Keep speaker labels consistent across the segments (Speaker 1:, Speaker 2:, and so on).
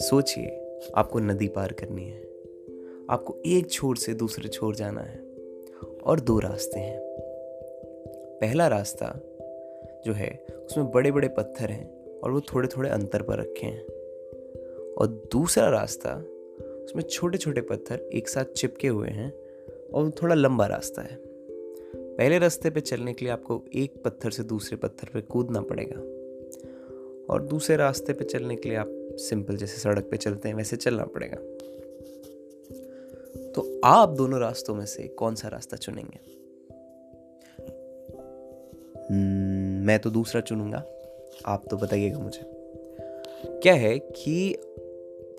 Speaker 1: सोचिए, आपको नदी पार करनी है। आपको एक छोर से दूसरे छोर जाना है और दो रास्ते हैं। पहला रास्ता जो है, उसमें बड़े बड़े पत्थर हैं और वो थोड़े थोड़े अंतर पर रखे हैं। और दूसरा रास्ता, उसमें छोटे छोटे पत्थर एक साथ चिपके हुए हैं और थोड़ा लंबा रास्ता है। पहले रास्ते पे चलने के लिए आपको एक पत्थर से दूसरे पत्थर पे कूदना पड़ेगा। और दूसरे रास्ते पे चलने के लिए आप सिंपल जैसे सड़क पे चलते हैं वैसे चलना पड़ेगा। तो आप दोनों रास्तों में से कौन सा रास्ता चुनेंगे? hmm, मैं तो दूसरा चुनूँगा। आप तो बताइएगा मुझे। क्या है कि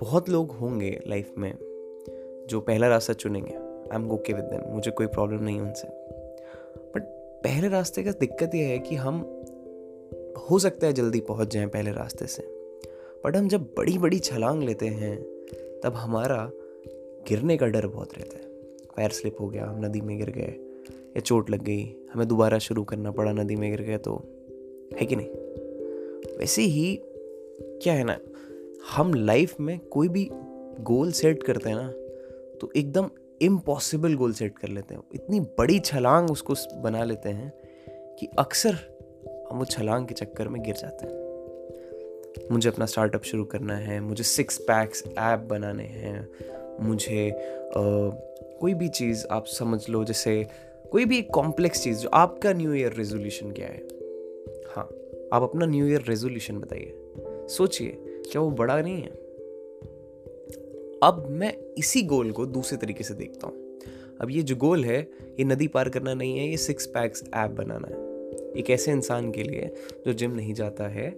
Speaker 1: बहुत लोग होंगे लाइफ में जो पहला रास्ता चुनेंगे। I am okay with them मुझे कोई प्रॉब्लम नहीं उनसे। पहले रास्ते का दिक्कत यह है कि हम हो सकता है जल्दी पहुँच जाएँ पहले रास्ते से। बट हम जब बड़ी बड़ी छलांग लेते हैं, तब हमारा गिरने का डर बहुत रहता है। पैर स्लिप हो गया, हम नदी में गिर गए, या चोट लग गई, हमें दोबारा शुरू करना पड़ा नदी में गिर गए तो है कि नहीं? वैसे ही क्या है ना, हम लाइफ में कोई भी गोल सेट करते हैं ना तो एकदम इम्पॉसिबल गोल सेट कर लेते हैं। इतनी बड़ी छलांग उसको बना लेते हैं कि अक्सर हम वो छलांग के चक्कर में गिर जाते हैं। मुझे अपना स्टार्टअप शुरू करना है मुझे सिक्स पैक्स ऐप बनाने हैं मुझे आ, कोई भी चीज़ आप समझ लो जैसे कोई भी एक कॉम्प्लेक्स चीज़ जो आपका न्यू ईयर रेजोल्यूशन क्या है। हाँ आप अपना न्यू ईयर रेजोल्यूशन बताइए। सोचिए क्या वो बड़ा नहीं है? अब मैं इसी गोल को दूसरे तरीके से देखता हूँ। अब ये जो गोल है, ये नदी पार करना नहीं है, ये सिक्स पैक्स ऐप बनाना है। एक ऐसे इंसान के लिए जो जिम नहीं जाता है,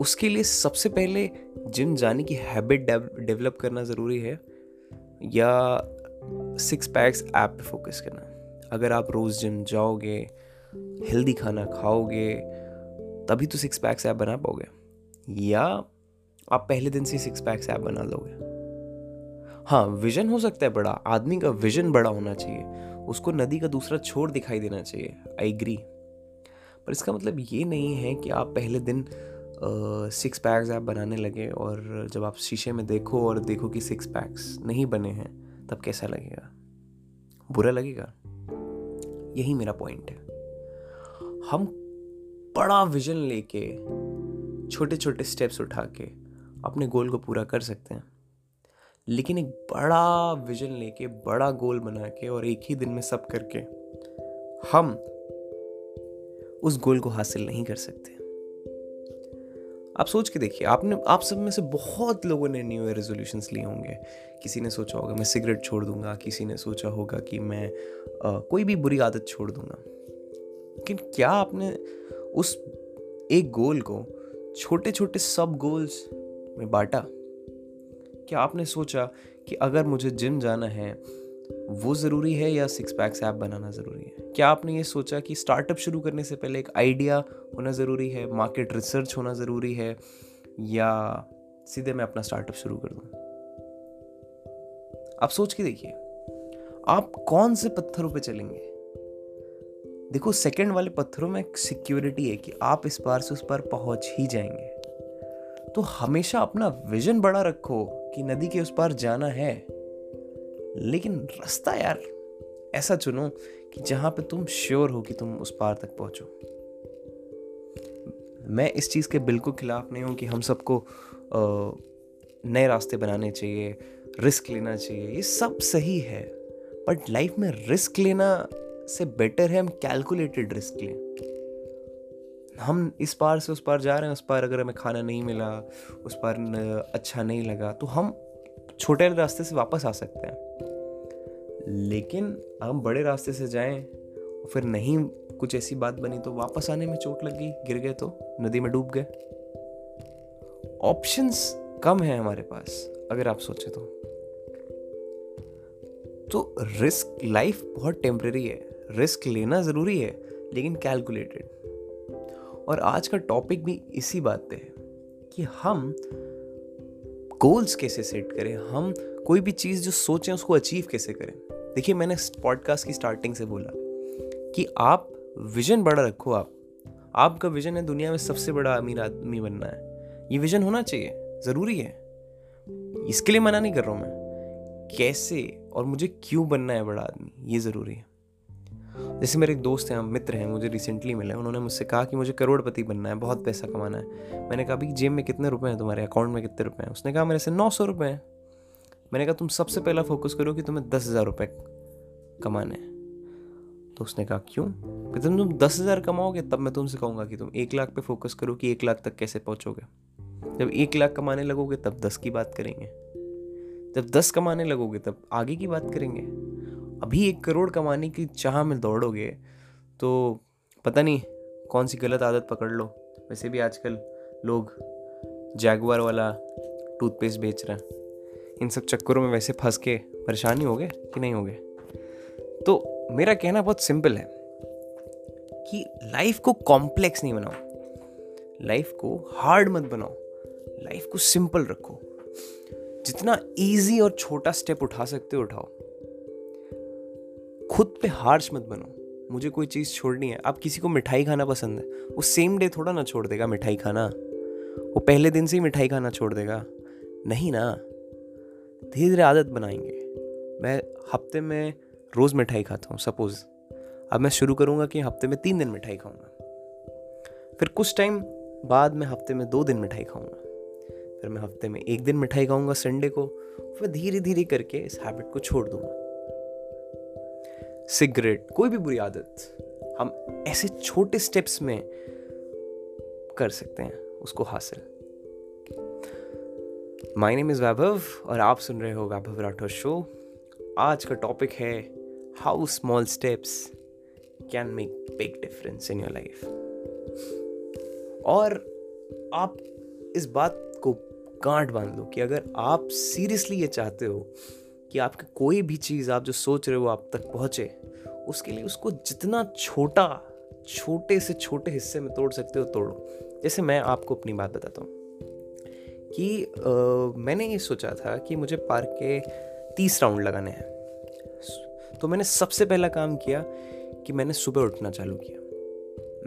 Speaker 1: उसके लिए सबसे पहले जिम जाने की हैबिट डेवलप करना ज़रूरी है, या सिक्स पैक्स ऐप पे फोकस करना। अगर आप रोज़ जिम जाओगे हेल्दी खाना खाओगे, तभी तो सिक्स पैक्स ऐप बना पाओगे। या आप पहले दिन से सिक्स पैक्स ऐप बना लोगे। हाँ विजन हो सकता है बड़ा, आदमी का विजन बड़ा होना चाहिए। उसको नदी का दूसरा छोर दिखाई देना चाहिए। आई एग्री पर इसका मतलब ये नहीं है कि आप पहले दिन सिक्स पैक्स आप बनाने लगे और जब आप शीशे में देखो और देखो कि सिक्स पैक्स नहीं बने हैं, तब कैसा लगेगा? बुरा लगेगा? यही मेरा पॉइंट है। हम बड़ा विजन लेके छोटे छोटे स्टेप्स उठा के अपने गोल को पूरा कर सकते हैं। लेकिन एक बड़ा विजन लेके बड़ा गोल बना के और एक ही दिन में सब करके हम उस गोल को हासिल नहीं कर सकते। आप सोच के देखिए आपने आप सब में से बहुत लोगों ने न्यू ईयर रेजोल्यूशन लिए होंगे। किसी ने सोचा होगा मैं सिगरेट छोड़ दूँगा। किसी ने सोचा होगा कि मैं आ, कोई भी बुरी आदत छोड़ दूँगा। लेकिन क्या आपने उस एक गोल को छोटे छोटे सब गोल्स में बांटा? क्या आपने सोचा कि अगर मुझे जिम जाना है, वो ज़रूरी है या सिक्स पैक्स ऐप बनाना ज़रूरी है? क्या आपने ये सोचा कि स्टार्टअप शुरू करने से पहले एक आइडिया होना ज़रूरी है मार्केट रिसर्च होना ज़रूरी है, या सीधे मैं अपना स्टार्टअप शुरू कर दूँ? आप सोच के देखिए। आप कौन से पत्थरों पे चलेंगे? देखो सेकंड वाले पत्थरों में सिक्योरिटी है कि आप इस पार से उस पार पहुँच ही जाएँगे। तो हमेशा अपना विजन बड़ा रखो कि नदी के उस पार जाना है। लेकिन रास्ता यार, ऐसा चुनो कि जहाँ पे तुम श्योर हो कि तुम उस पार तक पहुंचो। मैं इस चीज़ के बिल्कुल खिलाफ नहीं हूँ कि हम सबको नए रास्ते बनाने चाहिए रिस्क लेना चाहिए, ये सब सही है। बट लाइफ में रिस्क लेना से बेटर है, हम कैलकुलेटेड रिस्क लें। हम इस पार से उस पार जा रहे हैं, उस पार अगर हमें खाना नहीं मिला, उस पार अच्छा नहीं लगा तो हम छोटे रास्ते से वापस आ सकते हैं। लेकिन हम बड़े रास्ते से जाएँ और फिर नहीं कुछ ऐसी बात बनी तो वापस आने में चोट लग गई गिर गए तो नदी में डूब गए। ऑप्शंस कम है हमारे पास, अगर आप सोचे तो। तो रिस्क लाइफ बहुत टेम्प्रेरी है रिस्क लेना ज़रूरी है, लेकिन कैलकुलेटेड और आज का टॉपिक भी इसी बात पे है कि हम गोल्स कैसे सेट करें, हम कोई भी चीज़ जो सोचें उसको अचीव कैसे करें। देखिए, मैंने पॉडकास्ट की स्टार्टिंग से बोला कि आप विजन बड़ा रखो आप। आपका विजन है दुनिया में सबसे बड़ा अमीर आदमी बनना है। ये विजन होना चाहिए, ज़रूरी है। इसके लिए मना नहीं कर रहा हूँ मैं। कैसे और मुझे क्यों बनना है बड़ा आदमी, ये ज़रूरी है। जैसे मेरे एक दोस्त हैं, मित्र हैं, मुझे रिसेंटली मिले उन्होंने मुझसे कहा कि मुझे करोड़पति बनना है, बहुत पैसा कमाना है। मैंने कहा भाई जेब में कितने रुपए हैं तुम्हारे? अकाउंट में कितने रुपए हैं? उसने कहा, मेरे से नौ सौ रुपये हैं। मैंने कहा, तुम सबसे पहला फोकस करो कि तुम्हें दस हज़ार रुपये कमाने हैं। तो उसने कहा, क्यों? तुम तुम दस हज़ार कमाओगे, तब मैं तुमसे कहूँगा कि तुम एक लाख पे फोकस करो कि एक लाख तक कैसे पहुँचोगे। जब एक लाख कमाने लगोगे, तब दस की बात करेंगे। जब दस कमाने लगोगे, तब आगे की बात करेंगे। अभी एक करोड़ कमाने की चाह में दौड़ोगे तो पता नहीं कौन सी गलत आदत पकड़ लो। वैसे भी आजकल लोग जैगवार वाला टूथपेस्ट बेच रहे हैं। इन सब चक्करों में वैसे फंस के परेशानी हो गए कि नहीं हो गए तो मेरा कहना बहुत सिंपल है कि लाइफ को कॉम्प्लेक्स नहीं बनाओ। लाइफ को हार्ड मत बनाओ। लाइफ को सिंपल रखो। जितना इजी और छोटा स्टेप उठा सकते हो उठाओ। खुद पे हार्श मत बनो। मुझे कोई चीज़ छोड़नी है। आप किसी को मिठाई खाना पसंद है, वो सेम डे थोड़ा ना छोड़ देगा मिठाई खाना। वो पहले दिन से ही मिठाई खाना छोड़ देगा। नहीं ना। धीरे धीरे आदत बनाएँगे। मैं हफ़्ते में रोज़ मिठाई खाता हूँ सपोज़ अब मैं शुरू करूँगा कि हफ़्ते में तीन दिन मिठाई खाऊँगा। फिर कुछ टाइम बाद मैं हफ़्ते में दो दिन मिठाई खाऊँगा। फिर मैं हफ़्ते में एक दिन मिठाई खाऊँगा संडे को। फिर धीरे धीरे करके इस हैबिट को छोड़ दूँगा। सिगरेट, कोई भी बुरी आदत, हम ऐसे छोटे स्टेप्स में कर सकते हैं, उसको हासिल। माय नेम इज़ वैभव और आप सुन रहे हो वैभव राठौर शो आज का टॉपिक है how small steps can make big difference in your life और आप इस बात को गांठ बाँध लो कि अगर आप सीरियसली ये चाहते हो कि आपकी कोई भी चीज़ आप जो सोच रहे हो आप तक पहुँचे उसके लिए उसको जितना छोटा छोटे से छोटे हिस्से में तोड़ सकते हो तोड़ो। जैसे मैं आपको अपनी बात बताता हूँ कि आ, मैंने ये सोचा था कि मुझे पार्क के तीस राउंड लगाने हैं। तो मैंने सबसे पहला काम किया कि मैंने सुबह उठना चालू किया।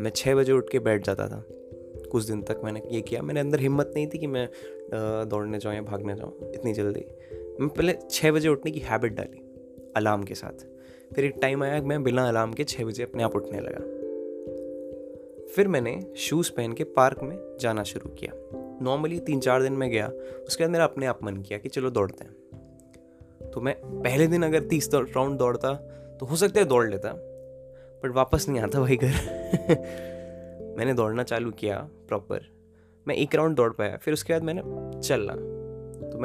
Speaker 1: मैं छः बजे उठ के बैठ जाता था। कुछ दिन तक मैंने ये किया। मैंने अंदर हिम्मत नहीं थी कि मैं दौड़ने जाऊँ या भागने जाऊँ इतनी जल्दी। मैं पहले छः बजे उठने की हैबिट डाली अलार्म के साथ। फिर एक टाइम आया मैं बिना अलार्म के छः बजे अपने आप उठने लगा। फिर मैंने शूज़ पहन के पार्क में जाना शुरू किया। नॉर्मली तीन चार दिन में गया, उसके बाद मेरा अपने आप मन किया कि चलो दौड़ते हैं। तो मैं पहले दिन अगर तीस राउंड दौड़ता तो हो सकता है दौड़ लेता बट वापस नहीं आता वही घर। मैंने दौड़ना चालू किया प्रॉपर मैं एक राउंड दौड़ पाया, फिर उसके बाद मैंने चलना।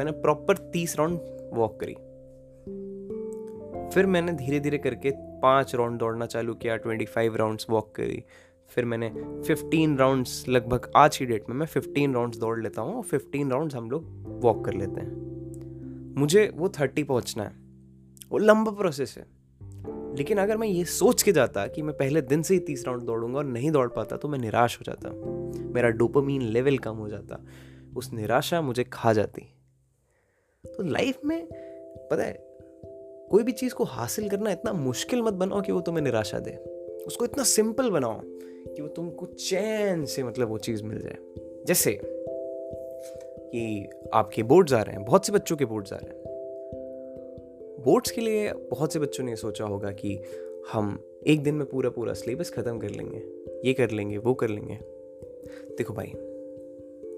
Speaker 1: मैंने प्रॉपर तीस राउंड वॉक करी। फिर मैंने धीरे धीरे करके पाँच राउंड दौड़ना चालू किया ट्वेंटी फाइव राउंड्स वॉक करी। फिर मैंने फिफ्टीन राउंड्स लगभग आज की डेट में मैं फिफ्टीन राउंड्स दौड़ लेता हूँ और फिफ्टीन राउंड्स हम लोग वॉक कर लेते हैं। मुझे वो थर्टी पहुँचना है। वो लंबा प्रोसेस है। लेकिन अगर मैं ये सोच के जाता कि मैं पहले दिन से ही तीस राउंड दौड़ूँगा और नहीं दौड़ पाता तो मैं निराश हो जाता। मेरा डोपामीन लेवल कम हो जाता। उस निराशा मुझे खा जाती। तो लाइफ में, पता है, कोई भी चीज़ को हासिल करना इतना मुश्किल मत बनाओ कि वो तुम्हें निराशा दे। उसको इतना सिंपल बनाओ कि वो तुमको चैन से मतलब वो चीज़ मिल जाए। जैसे कि आपके बोर्ड्स आ रहे हैं, बहुत से बच्चों के बोर्ड्स आ रहे हैं। बोर्ड्स के लिए बहुत से बच्चों ने सोचा होगा कि हम एक दिन में पूरा पूरा सिलेबस ख़त्म कर लेंगे, ये कर लेंगे, वो कर लेंगे। देखो भाई,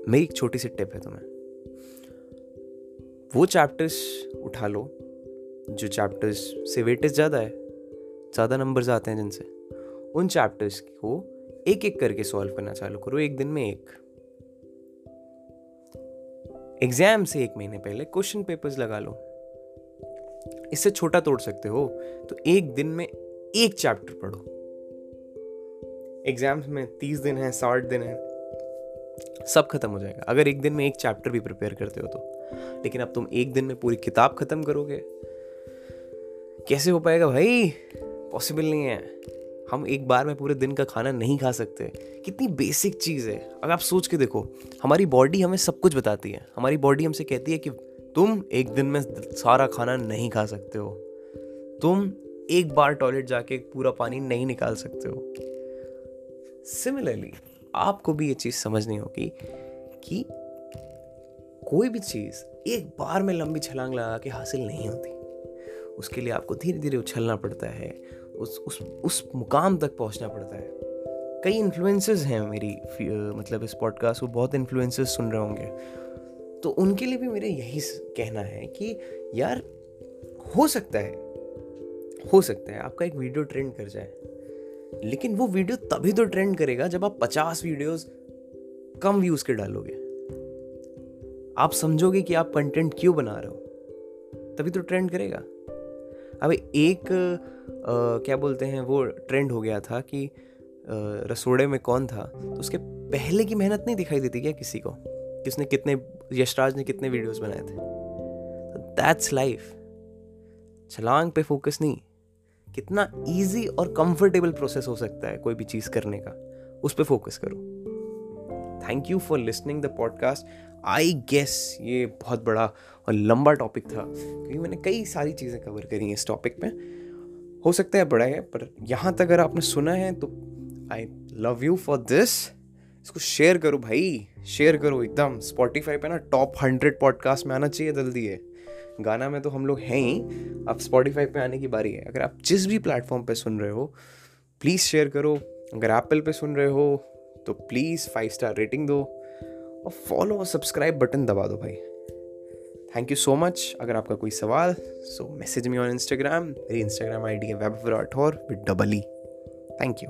Speaker 1: मेरी एक छोटी सी टिप है तुम्हें। वो चैप्टर्स उठा लो, जो चैप्टर्स से वेटेज ज़्यादा है, ज़्यादा नंबर्स आते हैं जिनसे, उन चैप्टर्स को एक एक करके सॉल्व करना चालू करो, एक दिन में एक। एग्ज़ाम से एक महीने पहले क्वेश्चन पेपर्स लगा लो। इससे छोटा तोड़ सकते हो तो एक दिन में एक चैप्टर पढ़ो। एग्ज़ाम्स में तीस दिन है, साठ दिन है सब खत्म हो जाएगा। अगर एक दिन में एक चैप्टर भी प्रिपेयर करते हो तो। लेकिन अब तुम एक दिन में पूरी किताब खत्म करोगे। कैसे हो पाएगा भाई? पॉसिबल नहीं है। हम एक बार में पूरे दिन का खाना नहीं खा सकते। कितनी बेसिक चीज़ है। अगर आप सोच के देखो, हमारी बॉडी हमें सब कुछ बताती है। हमारी बॉडी हमसे कहती है कि तुम एक दिन में सारा खाना नहीं खा सकते हो। तुम एक बार टॉयलेट जाके पूरा पानी नहीं निकाल सकते हो। सिमिलरली आपको भी ये चीज़ समझनी होगी कि कोई भी चीज़ एक बार में लंबी छलांग लगा के हासिल नहीं होती। उसके लिए आपको धीरे धीरे उछलना पड़ता है, उस उस उस मुकाम तक पहुँचना पड़ता है। कई इन्फ्लुएंसेस हैं मेरी मतलब इस पॉडकास्ट को बहुत इन्फ्लुएंसेस सुन रहे होंगे। तो उनके लिए भी मेरा यही कहना है कि यार, हो सकता है, हो सकता है आपका एक वीडियो ट्रेंड कर जाए। लेकिन वो वीडियो तभी तो ट्रेंड करेगा जब आप पचास वीडियोस कम व्यूज़ के डालोगे। आप समझोगे कि आप कंटेंट क्यों बना रहे हो? तभी तो ट्रेंड करेगा। अब एक आ, क्या बोलते हैं वो ट्रेंड हो गया था कि रसोड़े में कौन था? तो उसके पहले की मेहनत नहीं दिखाई देती क्या किसी को? किसने कितने यशराज ने कितने वीडियोस बनाए थे? दैट्स लाइफ छलांग पे फोकस नहीं। कितना इजी और कंफर्टेबल प्रोसेस हो सकता है कोई भी चीज़ करने का। उस पर फोकस करो। Thank you for listening the podcast I guess ये बहुत बड़ा और लंबा टॉपिक था, क्योंकि मैंने कई सारी चीज़ें कवर करी हैं इस टॉपिक पे। हो सकता है बड़ा है, पर यहाँ तक अगर आपने सुना है तो I love you for this इसको शेयर करो भाई शेयर करो एकदम। स्पॉटिफाई पे ना टॉप हंड्रेड पॉडकास्ट में आना चाहिए जल्दी है गाना में तो हम लोग हैं ही। अब स्पॉटिफाई पे आने की बारी है। अगर आप जिस भी प्लेटफॉर्म पे सुन रहे हो प्लीज़ शेयर करो। अगर एप्पल पे सुन रहे हो तो प्लीज़ फाइव स्टार रेटिंग दो। और फॉलो और सब्सक्राइब बटन दबा दो भाई। थैंक यू सो मच अगर आपका कोई सवाल so message me on Instagram मेरी इंस्टाग्राम आई डी है web Rathore with double E thank you